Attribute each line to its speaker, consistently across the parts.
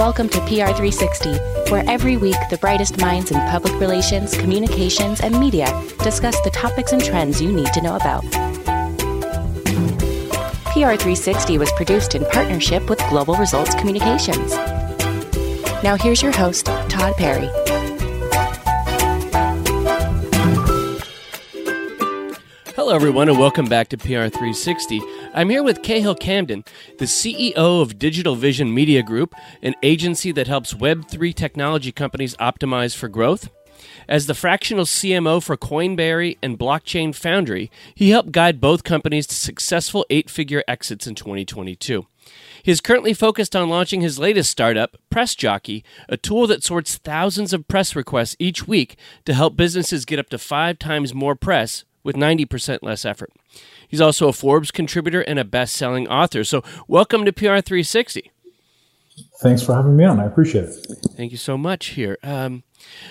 Speaker 1: Welcome to PR360, where every week the brightest minds in public relations, communications, and media discuss the topics and trends you need to know about. PR360 was produced in partnership with Global Results Communications. Now, here's your host, Todd Perry.
Speaker 2: Hello, everyone, and welcome back to PR360. I'm here with Cahill Camden, the CEO of Digital Vision Media Group, an agency that helps Web3 technology companies optimize for growth. As the fractional CMO for Coinberry and Blockchain Foundry, he helped guide both companies to successful eight figure exits in 2022. He is currently focused on launching his latest startup, Press Jockey, a tool that sorts thousands of press requests each week to help businesses get up to five times more press with 90% less effort. He's also a Forbes contributor and a best selling author. So, welcome to PR360.
Speaker 3: Thanks for having me on. I appreciate it.
Speaker 2: Thank you so much here. Um,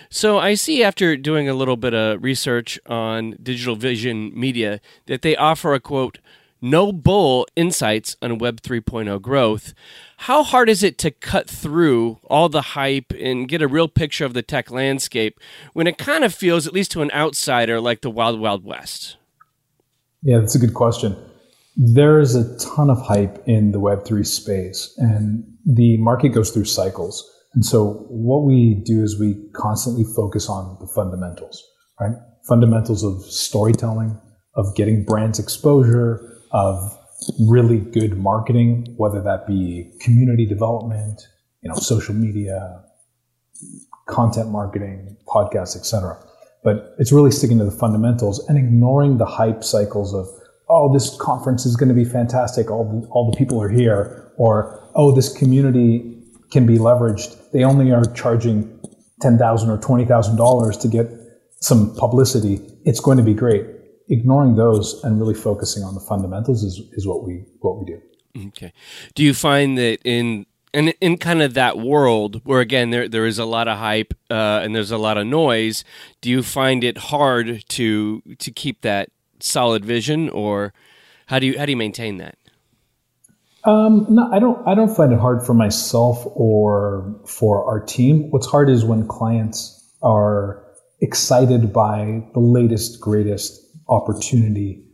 Speaker 2: so, I see after doing a little bit of research on Digital Vision Media that they offer a quote, no bull insights on Web 3.0 growth. How hard is it to cut through all the hype and get a real picture of the tech landscape when it kind of feels, at least to an outsider, like the Wild Wild West?
Speaker 3: Yeah, that's a good question. There is a ton of hype in the Web3 space, and the market goes through cycles. And so, what we do is we constantly focus on the fundamentals, right? Fundamentals of storytelling, of getting brands exposure, of really good marketing, whether that be community development, you know, social media, content marketing, podcasts, etc. But it's really sticking to the fundamentals and ignoring the hype cycles of, oh, this conference is going to be fantastic. All the, all the people are here. Or, oh, this community can be leveraged. They only are charging 10,000 or $20,000 to get some publicity. It's going to be great ignoring those and really focusing on the fundamentals is, is what we what we do.
Speaker 2: Okay. Do you find that in and in kind of that world where again there there is a lot of hype uh, and there's a lot of noise, do you find it hard to to keep that solid vision, or how do you how do you maintain that?
Speaker 3: Um, no, I don't. I don't find it hard for myself or for our team. What's hard is when clients are excited by the latest, greatest opportunity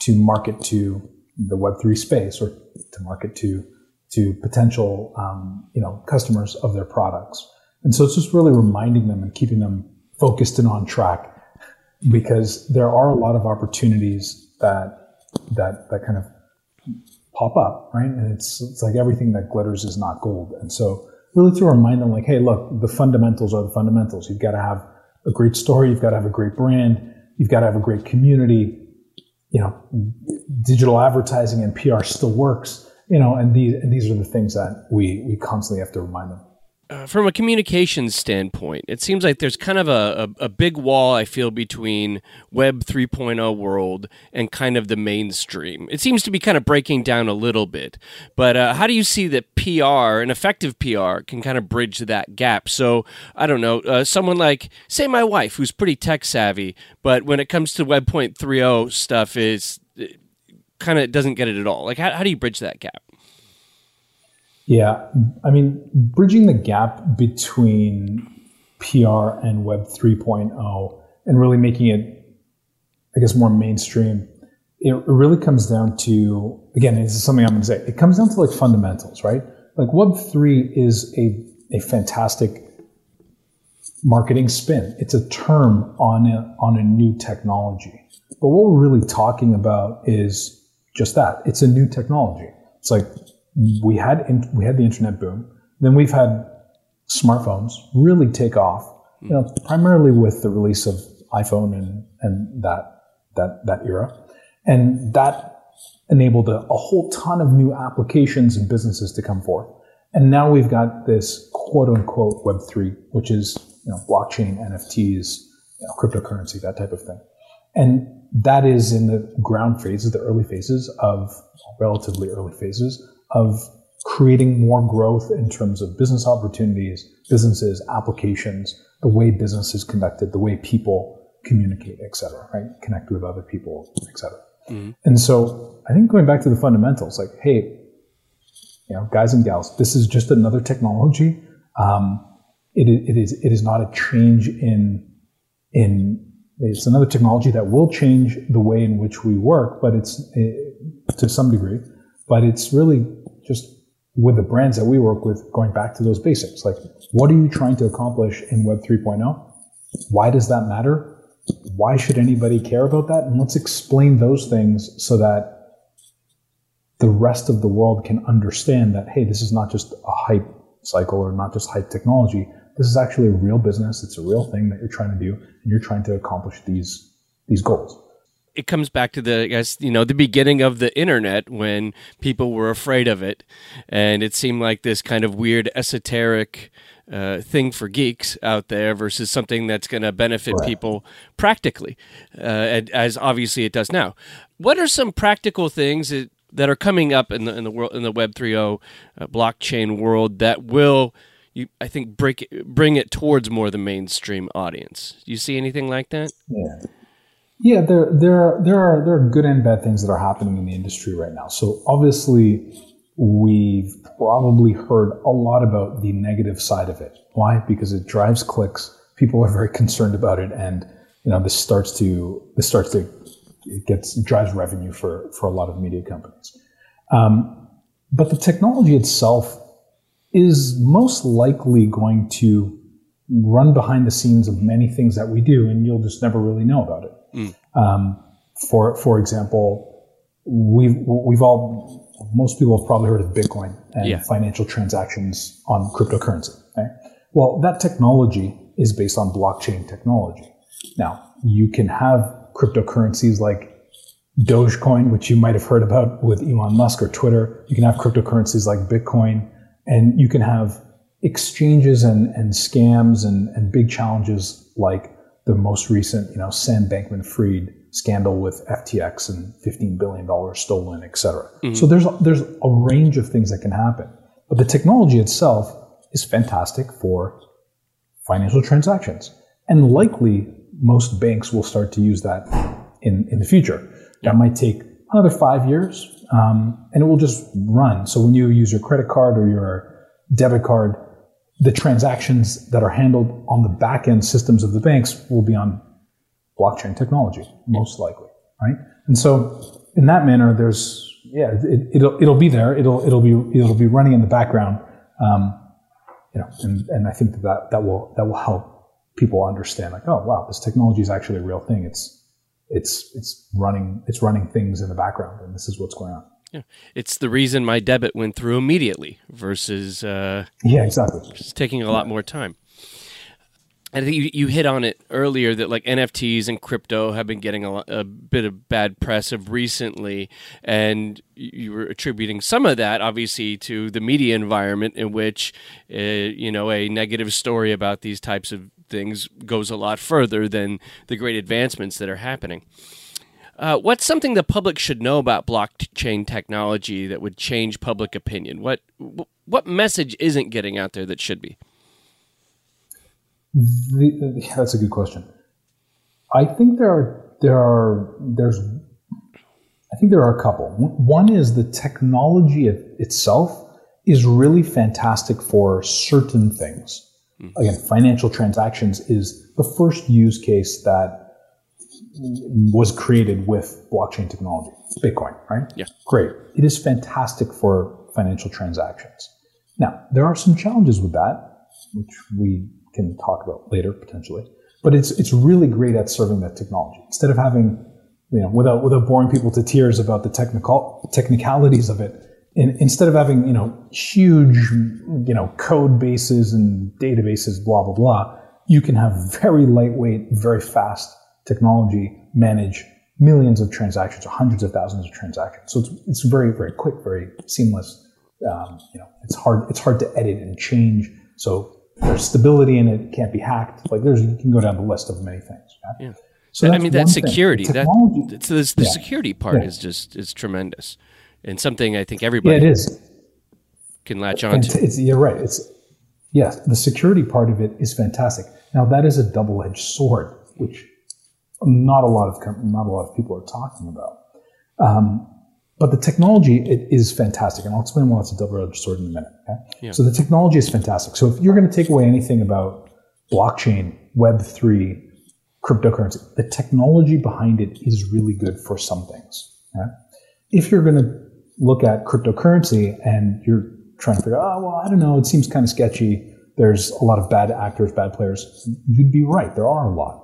Speaker 3: to market to the Web3 space or to market to to potential um, you know customers of their products. And so it's just really reminding them and keeping them focused and on track because there are a lot of opportunities that that that kind of pop up, right? And it's it's like everything that glitters is not gold. And so really to remind them like, hey, look, the fundamentals are the fundamentals. You've got to have a great story, you've got to have a great brand, You've got to have a great community. You know, digital advertising and PR still works. You know, and these and these are the things that we we constantly have to remind them.
Speaker 2: Uh, from a communications standpoint, it seems like there's kind of a, a, a, big wall, I feel, between Web 3.0 world and kind of the mainstream. It seems to be kind of breaking down a little bit. But uh, how do you see that PR, an effective PR, can kind of bridge that gap? So, I don't know, uh, someone like, say, my wife, who's pretty tech savvy, but when it comes to Web 3.0 stuff, is kind of doesn't get it at all. Like, how, how do you bridge that gap?
Speaker 3: Yeah, I mean, bridging the gap between PR and Web 3.0 and really making it, I guess, more mainstream, it really comes down to, again, this is something I'm going to say, it comes down to like fundamentals, right? Like Web 3 is a, a fantastic marketing spin. It's a term on a, on a new technology. But what we're really talking about is just that. It's a new technology. It's like we had in, we had the internet boom. Then we've had smartphones really take off. You know, primarily with the release of iPhone and and that that that era, and that enabled a, a whole ton of new applications and businesses to come forth. And now we've got this quote unquote Web three, which is you know blockchain, NFTs, you know, cryptocurrency, that type of thing. And that is in the ground phases, the early phases of relatively early phases of creating more growth in terms of business opportunities, businesses, applications, the way business is conducted, the way people communicate, et cetera, right? Connect with other people, et cetera. Mm-hmm. And so I think going back to the fundamentals, like, hey, you know, guys and gals, this is just another technology. Um, it, it is it is not a change in in it's another technology that will change the way in which we work, but it's uh, to some degree, but it's really just with the brands that we work with, going back to those basics. Like, what are you trying to accomplish in Web 3.0? Why does that matter? Why should anybody care about that? And let's explain those things so that the rest of the world can understand that, hey, this is not just a hype cycle or not just hype technology. This is actually a real business. It's a real thing that you're trying to do, and you're trying to accomplish these these goals
Speaker 2: it comes back to the I guess you know the beginning of the internet when people were afraid of it, and it seemed like this kind of weird esoteric uh, thing for geeks out there versus something that's going to benefit right. people practically, uh, as obviously it does now. What are some practical things that, that are coming up in the in the world in the Web 3.0 uh, blockchain world that will you, I think break bring it towards more the mainstream audience. Do you see anything like that?
Speaker 3: Yeah. Yeah, there there are, there are there are good and bad things that are happening in the industry right now. So obviously, we've probably heard a lot about the negative side of it. Why? Because it drives clicks. People are very concerned about it, and you know this starts to this starts to it gets it drives revenue for for a lot of media companies. Um, but the technology itself is most likely going to run behind the scenes of many things that we do, and you'll just never really know about it. Mm. Um, for for example, we've we've all most people have probably heard of Bitcoin and yeah. financial transactions on cryptocurrency. Right? Well, that technology is based on blockchain technology. Now, you can have cryptocurrencies like Dogecoin, which you might have heard about with Elon Musk or Twitter. You can have cryptocurrencies like Bitcoin, and you can have exchanges and, and scams and, and big challenges like the most recent, you know, Sam Bankman-Fried scandal with FTX and $15 billion stolen, et cetera. Mm-hmm. So there's, there's a range of things that can happen. But the technology itself is fantastic for financial transactions. And likely most banks will start to use that in, in the future. That might take another five years, um, and it will just run. So when you use your credit card or your debit card, the transactions that are handled on the back end systems of the banks will be on blockchain technology, most likely, right? And so, in that manner, there's yeah, it, will it'll be there. It'll it'll be it'll be running in the background, um, you know, and, and I think that, that that will that will help people understand like, oh wow, this technology is actually a real thing. It's it's it's running it's running things in the background, and this is what's going on.
Speaker 2: Yeah, it's the reason my debit went through immediately versus uh,
Speaker 3: yeah, exactly.
Speaker 2: Just taking a lot more time. I think you, you hit on it earlier that like NFTs and crypto have been getting a, a bit of bad press of recently, and you were attributing some of that obviously to the media environment in which uh, you know a negative story about these types of things goes a lot further than the great advancements that are happening. Uh, what's something the public should know about blockchain technology that would change public opinion? What what message isn't getting out there that should be?
Speaker 3: The, yeah, that's a good question. I think there are there are there's I think there are a couple. One is the technology itself is really fantastic for certain things. Mm-hmm. Again, financial transactions is the first use case that was created with blockchain technology, Bitcoin, right?
Speaker 2: Yeah.
Speaker 3: Great. It is fantastic for financial transactions. Now, there are some challenges with that, which we can talk about later potentially. But it's it's really great at serving that technology. Instead of having, you know, without without boring people to tears about the technical technicalities of it, in, instead of having, you know, huge, you know, code bases and databases, blah blah blah, you can have very lightweight, very fast technology manage millions of transactions or hundreds of thousands of transactions. So it's, it's very, very quick, very seamless. Um, you know, it's hard, it's hard to edit and change. So there's stability in it. it can't be hacked. Like there's, you can go down the list of many things.
Speaker 2: Yeah. So I mean, that security, that the, the yeah. security part yeah. is just, is tremendous and something I think everybody
Speaker 3: yeah, it is.
Speaker 2: can latch on to.
Speaker 3: It's, you're right. It's, yes, the security part of it is fantastic. Now that is a double-edged sword, which not a lot of not a lot of people are talking about. Um, But the technology it is fantastic, and I'll explain why it's a double-edged sword in a minute. Okay?
Speaker 2: Yeah.
Speaker 3: So the technology is fantastic. So if you're going to take away anything about blockchain, Web three, cryptocurrency, the technology behind it is really good for some things. Okay? If you're going to look at cryptocurrency and you're trying to figure out, oh well, I don't know, it seems kind of sketchy. There's a lot of bad actors, bad players. You'd be right. There are a lot.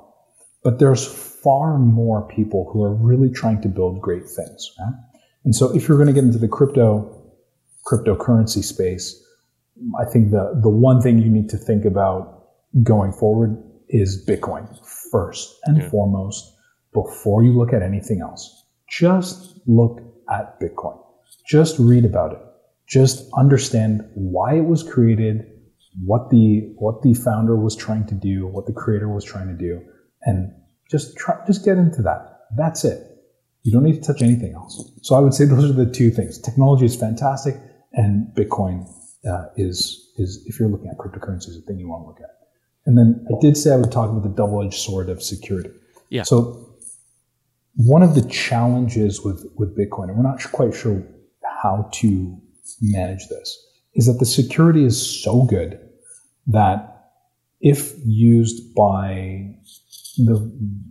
Speaker 3: But there's far more people who are really trying to build great things. Right? And so if you're going to get into the crypto cryptocurrency space, I think the the one thing you need to think about going forward is Bitcoin first and yeah. foremost before you look at anything else. Just look at Bitcoin. Just read about it. Just understand why it was created, what the what the founder was trying to do, what the creator was trying to do, and just try just get into that. That's it. You don't need to touch anything else. So I would say those are the two things. Technology is fantastic, and Bitcoin uh, is is if you're looking at cryptocurrencies, a thing you want to look at. And then I did say I would talk about the double-edged sword of security.
Speaker 2: Yeah.
Speaker 3: So one of the challenges with with Bitcoin, and we're not quite sure how to manage this, is that the security is so good that if used by the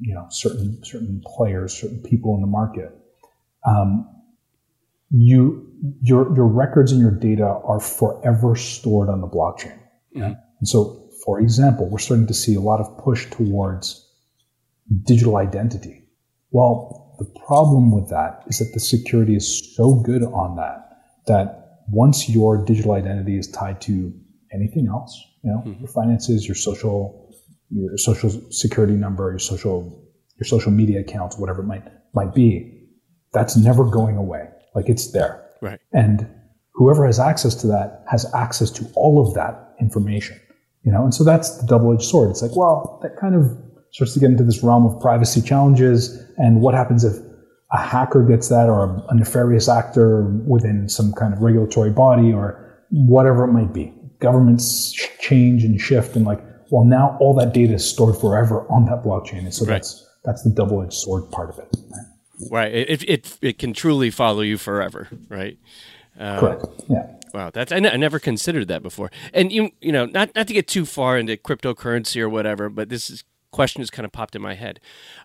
Speaker 3: you know certain certain players, certain people in the market, um, you your your records and your data are forever stored on the blockchain. Mm-hmm. And so, for example, we're starting to see a lot of push towards digital identity. Well, the problem with that is that the security is so good on that that once your digital identity is tied to anything else, you know, mm-hmm. your finances, your social your social security number, your social your social media accounts, whatever it might might be, that's never going away. Like it's there.
Speaker 2: Right.
Speaker 3: And whoever has access to that has access to all of that information. You know, and so that's the double-edged sword. It's like, well, that kind of starts to get into this realm of privacy challenges and what happens if a hacker gets that or a, a nefarious actor within some kind of regulatory body or whatever it might be. Governments change and shift and like well, now all that data is stored forever on that blockchain, and so right. that's that's the double-edged sword part of it.
Speaker 2: Right. right. It, it it can truly follow you forever. Right.
Speaker 3: Uh, Correct. Yeah.
Speaker 2: Wow, that's I, n- I never considered that before. And you you know not not to get too far into cryptocurrency or whatever, but this is, question has kind of popped in my head.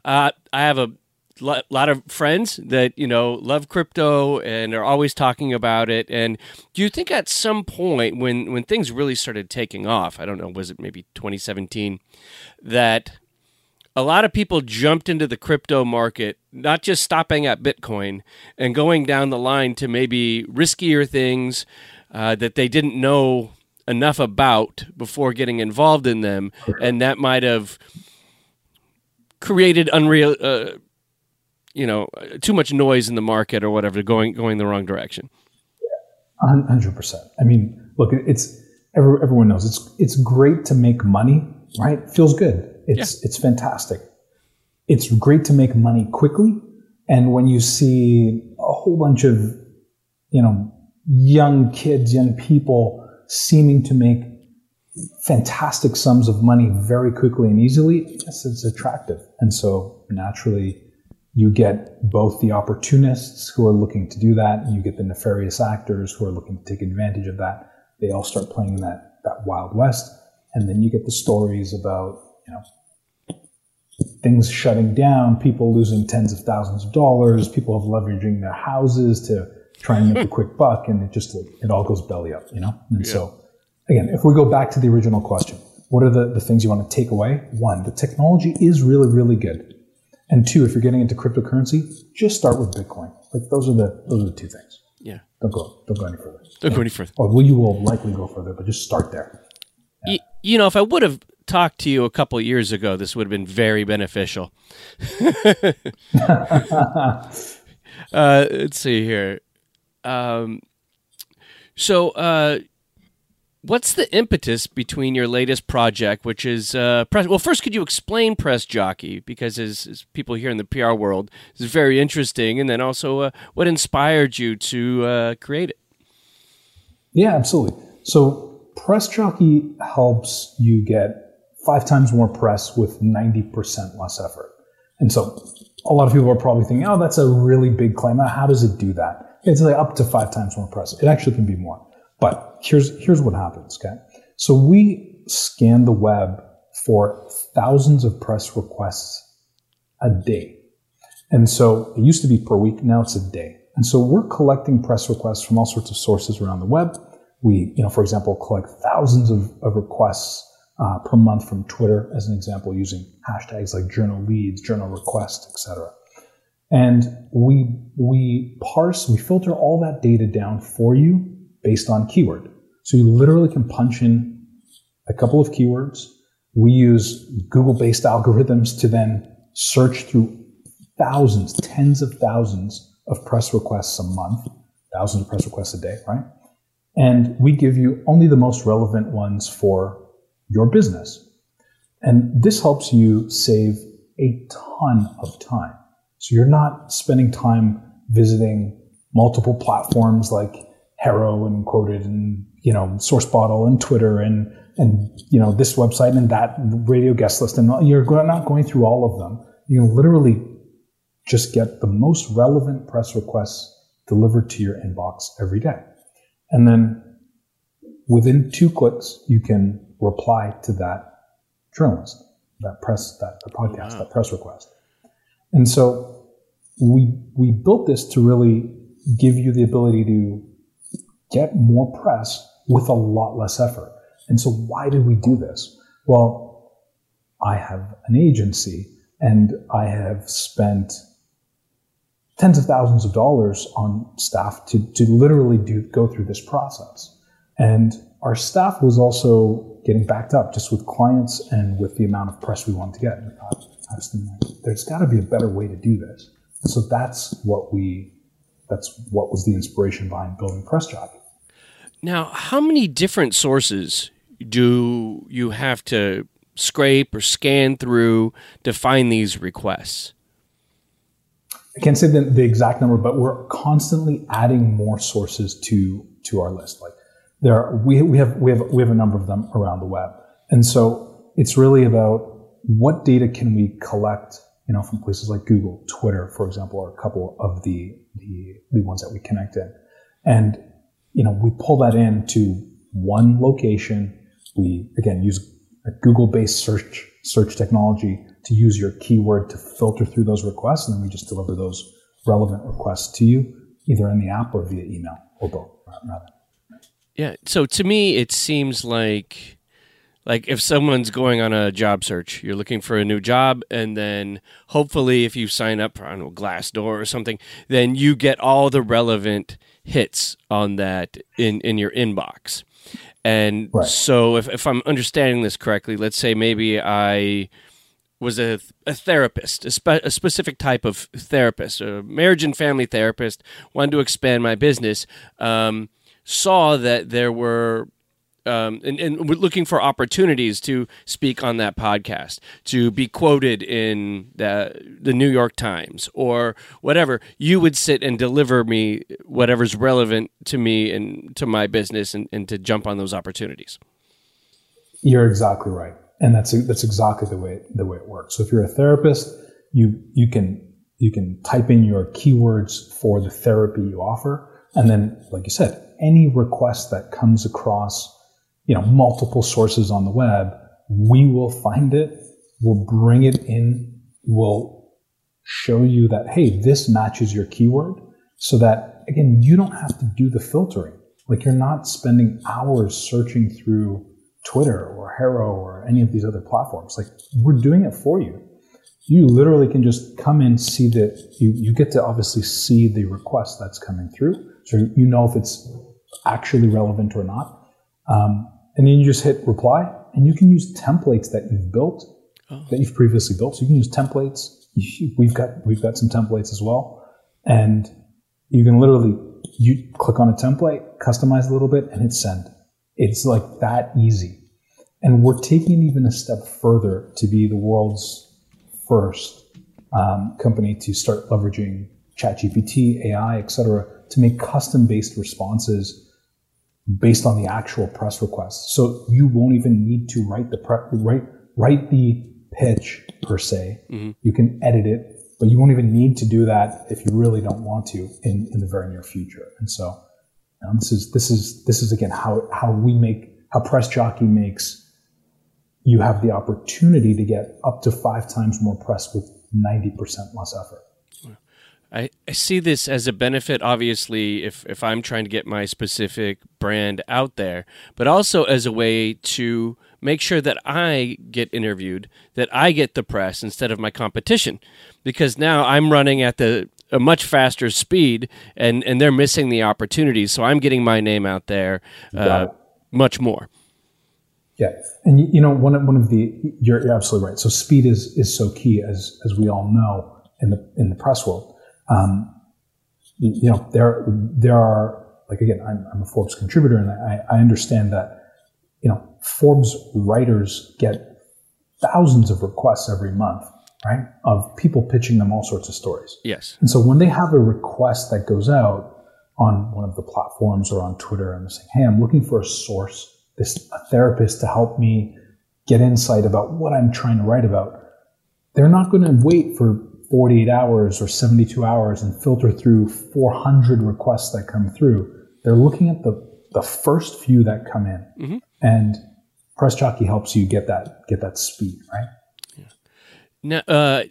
Speaker 2: Uh, I have a a lot of friends that you know love crypto and are always talking about it. And do you think at some point when when things really started taking off i don't know was it maybe 2017 that a lot of people jumped into the crypto market not just stopping at bitcoin and going down the line to maybe riskier things uh, that they didn't know enough about before getting involved in them? And that might have created unreal uh, you know too much noise in the market or whatever going going the wrong direction.
Speaker 3: Hundred percent. I mean, look, it's everyone knows it's it's great to make money, right? It feels good. It's yeah. it's fantastic. It's great to make money quickly, and when you see a whole bunch of you know young kids, young people seeming to make fantastic sums of money very quickly and easily, yes, it's attractive. And so naturally, you get both the opportunists who are looking to do that, and you get the nefarious actors who are looking to take advantage of that. They all start playing in that, that Wild West. And then you get the stories about, you know, things shutting down, people losing tens of thousands of dollars, people have leveraging their houses to try and make a quick buck, and it just it, it all goes belly up, you know? And yeah. so again, if we go back to the original question, what are the, the things you want to take away? One, the technology is really, really good. And two, if you're getting into cryptocurrency, just start with Bitcoin. Like those are the those are the two things.
Speaker 2: Yeah.
Speaker 3: Don't go don't go any further.
Speaker 2: Don't yeah. go any further.
Speaker 3: Or well, you will likely go further, but just start there.
Speaker 2: Yeah. You, you know, if I would have talked to you a couple years ago, this would have been very beneficial. uh, let's see here. Um, so uh, what's the impetus between your latest project, which is uh, press? Well, first, could you explain Press Jockey because as, as people here in the PR world, is very interesting, and then also uh, what inspired you to uh, create it?
Speaker 3: Yeah, absolutely. So Press Jockey helps you get five times more press with ninety percent less effort. And so a lot of people are probably thinking, oh, that's a really big claim. How does it do that? It's like up to five times more press. It actually can be more. But here's, here's what happens, okay? So we scan the web for thousands of press requests a day. And so it used to be per week, now it's a day. And so we're collecting press requests from all sorts of sources around the web. We, you know, for example, collect thousands of, of requests uh, per month from Twitter, as an example, using hashtags like journal leads, journo request, etc. And we we parse, we filter all that data down for you based on keyword. So you literally can punch in a couple of keywords. We use Google-based algorithms to then search through thousands, tens of thousands of press requests a month, thousands of press requests a day, right? And we give you only the most relevant ones for your business. And this helps you save a ton of time. So you're not spending time visiting multiple platforms like HARO and Qwoted and, you know, SourceBottle and Twitter and, and, you know, this website and that radio guest list. And you're not going through all of them. You can literally just get the most relevant press requests delivered to your inbox every day. And then within two clicks, you can reply to that journalist, that press, that podcast, wow. that press request. And so we, we built this to really give you the ability to get more press with a lot less effort. And so why did we do this? Well, I have an agency and I have spent tens of thousands of dollars on staff to, to literally do, go through this process. And our staff was also getting backed up just with clients and with the amount of press we wanted to get. And we thought, there's got to be a better way to do this. So that's what we, that's what was the inspiration behind building Press Jockey.
Speaker 2: Now, how many different sources do you have to scrape or scan through to find these requests?
Speaker 3: I can't say the, the exact number, but we're constantly adding more sources to to our list. Like there, are, we we have we have we have a number of them around the web, and so it's really about what data can we collect, you know, from places like Google, Twitter, for example, are a couple of the the, the ones that we connect in, and you know we pull that into one location. We again use a Google-based search search technology to use your keyword to filter through those requests, and then we just deliver those relevant requests to you, either in the app or via email or both. Rather.
Speaker 2: Yeah. So to me, it seems like like if someone's going on a job search, you're looking for a new job, and then hopefully, if you sign up for I don't know Glassdoor or something, then you get all the relevant hits on that in in your inbox. And right. so, if, if I'm understanding this correctly, let's say maybe I was a, a therapist, a, spe- a, specific type of therapist, a marriage and family therapist, wanted to expand my business, um, saw that there were. Um, and, and looking for opportunities to speak on that podcast, to be quoted in the, the New York Times or whatever, you would sit and deliver me whatever's relevant to me and to my business and, and to jump on those opportunities.
Speaker 3: You're exactly right and that's that's exactly the way the way it works. So if you're a therapist, you you can you can type in your keywords for the therapy you offer, and then, like you said, any request that comes across, you know, multiple sources on the web, we will find it, we'll bring it in, we'll show you that hey, this matches your keyword, so that again, you don't have to do the filtering. Like you're not spending hours searching through Twitter or HARO or any of these other platforms. Like we're doing it for you. You literally can just come in, see that you, you get to obviously see the request that's coming through. So you know if it's actually relevant or not. Um, and then you just hit reply and you can use templates that you've built, oh. that you've previously built. So you can use templates. We've got, we've got some templates as well. And you can literally, you click on a template, customize a little bit and hit send it's like that easy. And we're taking even a step further to be the world's first um, company to start leveraging ChatGPT, AI, etc., to make custom-based responses based on the actual press requests. So you won't even need to write the pre- write write the pitch per se. Mm-hmm. You can edit it, but you won't even need to do that if you really don't want to in, in the very near future. And so you know, this is this is this is again how how we make how Press Jockey makes you have the opportunity to get up to five times more press with 90% less effort.
Speaker 2: I, I see this as a benefit, obviously, if, if I'm trying to get my specific brand out there, but also as a way to make sure that I get interviewed, that I get the press instead of my competition, because now I'm running at the a much faster speed, and and they're missing the opportunities. So I'm getting my name out there uh, much more.
Speaker 3: Yeah, and you know one of one of the you're, you're absolutely right. So speed is is so key as as we all know in the in the press world. Um, you know there there are like again I'm, I'm a Forbes contributor and I, I understand that you know Forbes writers get thousands of requests every month right of people pitching them all sorts of stories.
Speaker 2: Yes,
Speaker 3: and so when they have a request that goes out on one of the platforms or on Twitter and they're saying, hey, I'm looking for a source this a therapist to help me get insight about what I'm trying to write about. They're not going to wait for 48 hours or 72 hours and filter through 400 requests that come through. They're looking at the, the first few that come in. Mm-hmm. And Press Jockey helps you get that get that speed, right?
Speaker 2: Now, uh,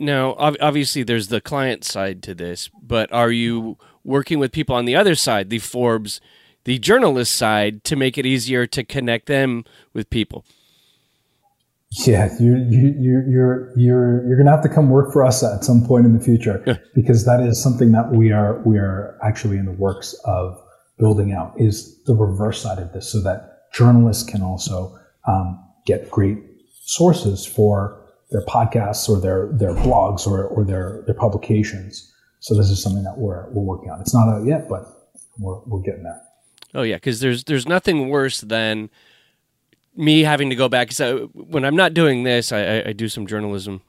Speaker 2: now, obviously, there's the client side to this, but are you working with people on the other side, the Forbes the journalist side to make it easier to connect them with people.
Speaker 3: Yeah, you you you you're you're you're gonna have to come work for us at some point in the future because that is something that we are we are actually in the works of building out is the reverse side of this, so that journalists can also um, get great sources for their podcasts or their their blogs or or their their publications. So this is something that we're we're working on. It's not out yet, but we're we're getting there.
Speaker 2: Oh yeah, because there's there's nothing worse than me having to go back. So when I'm not doing this, I, I, I do some journalism.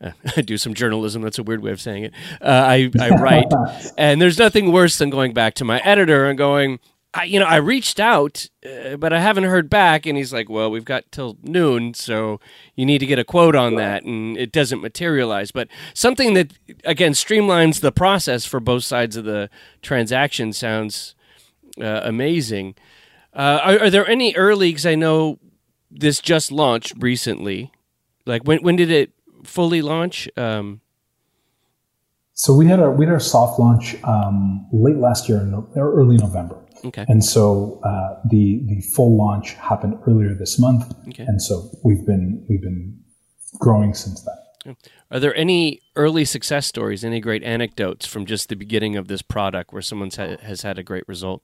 Speaker 2: Uh, I do some journalism. That's a weird way of saying it. Uh, I I write, and there's nothing worse than going back to my editor and going, I, you know, I reached out, uh, but I haven't heard back. And he's like, well, we've got till noon, so you need to get a quote on that. And it doesn't materialize. But something that, again, streamlines the process for both sides of the transaction sounds uh, amazing. Uh, are, are, there any early? Because I know this just launched recently. Like when when did it fully launch? Um,
Speaker 3: so we had our we had our soft launch um, late last year, in no, early November.
Speaker 2: Okay.
Speaker 3: And so uh, the the full launch happened earlier this month, okay. and so we've been we've been growing since then.
Speaker 2: Are there any early success stories, any great anecdotes from just the beginning of this product where someone ha- has had a great result?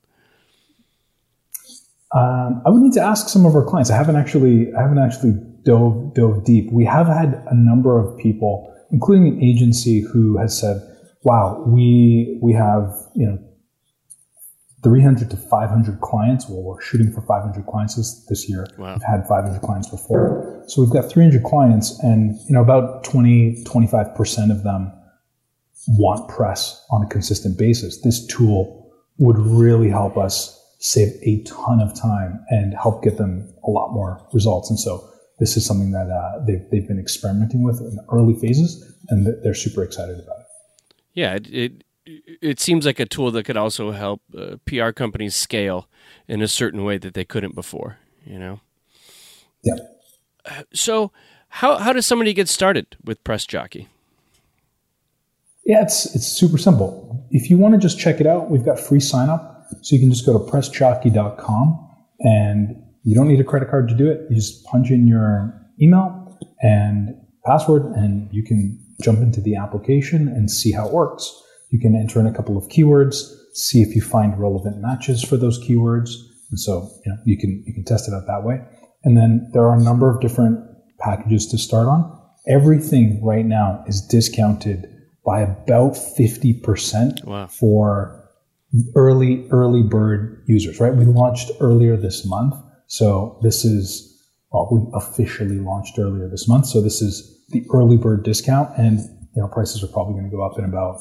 Speaker 3: Um, I would need to ask some of our clients. I haven't actually, I haven't actually dove dove deep. We have had a number of people, including an agency, who has said, "Wow, we we have you know 300 to 500 clients. Well, we're shooting for 500 clients this, this year. Wow. We've had 500 clients before, so we've got 300 clients, and you know about 20 25 percent of them want press on a consistent basis. This tool would really help us save a ton of time and help get them a lot more results. And so this is something that uh, they've, they've been experimenting with in the early phases and they're super excited about it.
Speaker 2: Yeah, it, it, it seems like a tool that could also help uh, PR companies scale in a certain way that they couldn't before, you know?
Speaker 3: Yeah.
Speaker 2: Uh, so how, how does somebody get started with Press Jockey?
Speaker 3: Yeah, it's, it's super simple. If you want to just check it out, we've got free sign up so you can just go to pressjockey.com and you don't need a credit card to do it. You just punch in your email and password and you can jump into the application and see how it works. You can enter in a couple of keywords, see if you find relevant matches for those keywords. And so, you know, you can, you can test it out that way. And then there are a number of different packages to start on. Everything right now is discounted by about 50%
Speaker 2: wow.
Speaker 3: for early early bird users, right? We launched earlier this month, so this is well, we officially launched earlier this month, so this is the early bird discount, and you know prices are probably going to go up in about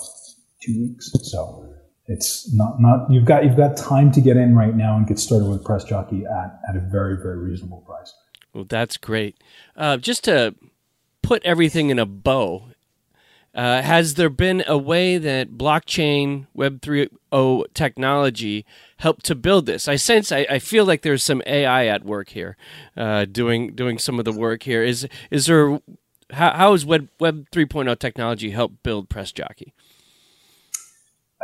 Speaker 3: two weeks. So it's not not you've got you've got time to get in right now and get started with Press Jockey at at a very very reasonable price.
Speaker 2: Well, that's great. Uh, just to put everything in a bow. Uh, has there been a way that blockchain Web 3.0 technology helped to build this? I sense, I, I feel like there's some AI at work here, uh, doing doing some of the work here. Is is there how, how has Web Web 3.0 technology helped build Press Jockey?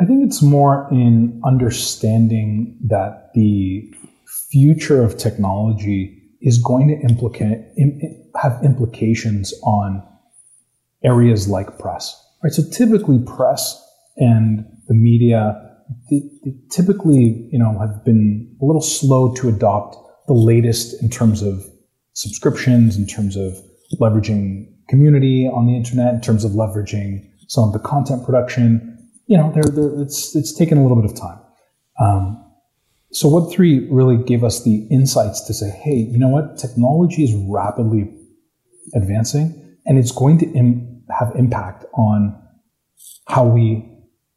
Speaker 3: I think it's more in understanding that the future of technology is going to implicate, have implications on areas like press. Right? So typically, press and the media they, they typically, you know, have been a little slow to adopt the latest in terms of subscriptions, in terms of leveraging community on the internet, in terms of leveraging some of the content production. You know, they're, they're, it's it's taken a little bit of time. Um, so Web3 really gave us the insights to say, hey, you know what? Technology is rapidly advancing and it's going to Im- have impact on how we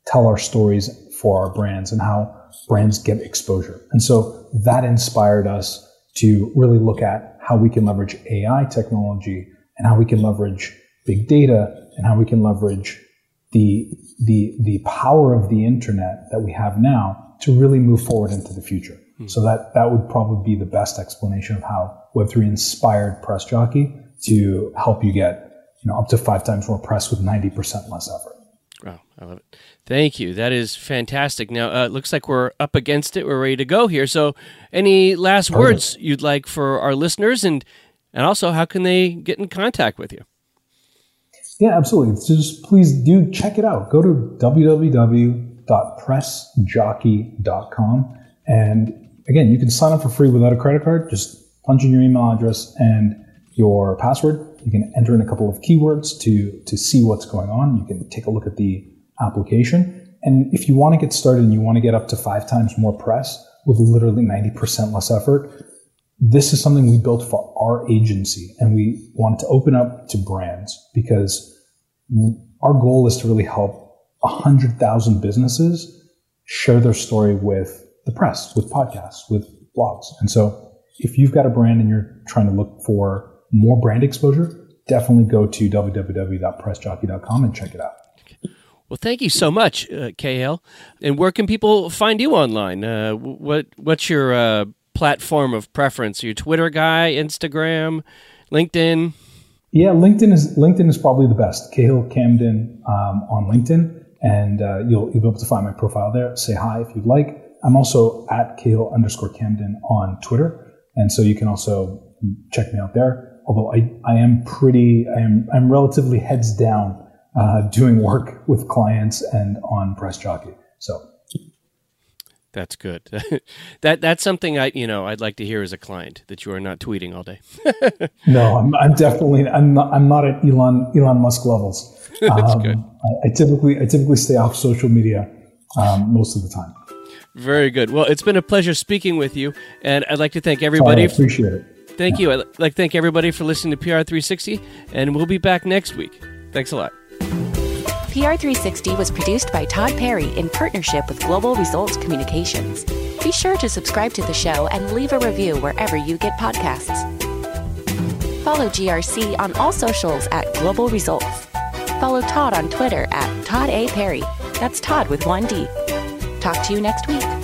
Speaker 3: tell our stories for our brands and how brands get exposure. And so that inspired us to really look at how we can leverage AI technology and how we can leverage big data and how we can leverage the, the, the power of the internet that we have now to really move forward into the future. Mm-hmm. So that that would probably be the best explanation of how Web3 inspired Press Jockey to help you get you know up to five times more press with 90% less effort.
Speaker 2: Wow, I love it. Thank you. That is fantastic. Now, uh, it looks like we're up against it. We're ready to go here. So, any last Perfect. words you'd like for our listeners, and and also how can they get in contact with you?
Speaker 3: Yeah, absolutely. So just please do check it out. Go to www.pressjockey.com. And again, you can sign up for free without a credit card. Just punch in your email address and your password. You can enter in a couple of keywords to, to see what's going on. You can take a look at the application. And if you want to get started and you want to get up to five times more press with literally 90% less effort, this is something we built for our agency and we want to open up to brands because our goal is to really help 100,000 businesses share their story with the press, with podcasts, with blogs. And so if you've got a brand and you're trying to look for more brand exposure, definitely go to www.pressjockey.com and check it out.
Speaker 2: Well, thank you so much, uh, Cahill. And where can people find you online? Uh, what What's your uh, platform of preference? Are you Twitter guy, Instagram, LinkedIn?
Speaker 3: Yeah, LinkedIn is LinkedIn is probably the best. Cahill Camden um, on LinkedIn and uh, you'll, you'll be able to find my profile there. Say hi if you'd like. I'm also at Cahill underscore Camden on Twitter, and so you can also check me out there. Although I, I am pretty, I am I'm relatively heads down uh, doing work with clients and on Press Jockey. So
Speaker 2: that's good. that that's something I you know I'd like to hear as a client that you are not tweeting all day.
Speaker 3: no, I'm, I'm definitely I'm not I'm not at Elon Elon Musk levels.
Speaker 2: that's um, good.
Speaker 3: I, I, typically I typically stay off social media um, most of the time.
Speaker 2: Very good. Well, it's been a pleasure speaking with you, and I'd like to thank everybody.
Speaker 3: Sorry, I appreciate it.
Speaker 2: Thank you. I'd like thank everybody for listening to PR 360, and we'll be back next week. Thanks a lot.
Speaker 1: PR360 was produced by Todd Perry in partnership with Global Results Communications. Be sure to subscribe to the show and leave a review wherever you get podcasts. Follow GRC on all socials at Global Results. Follow Todd on Twitter at Todd A. Perry. That's Todd with one D. Talk to you next week.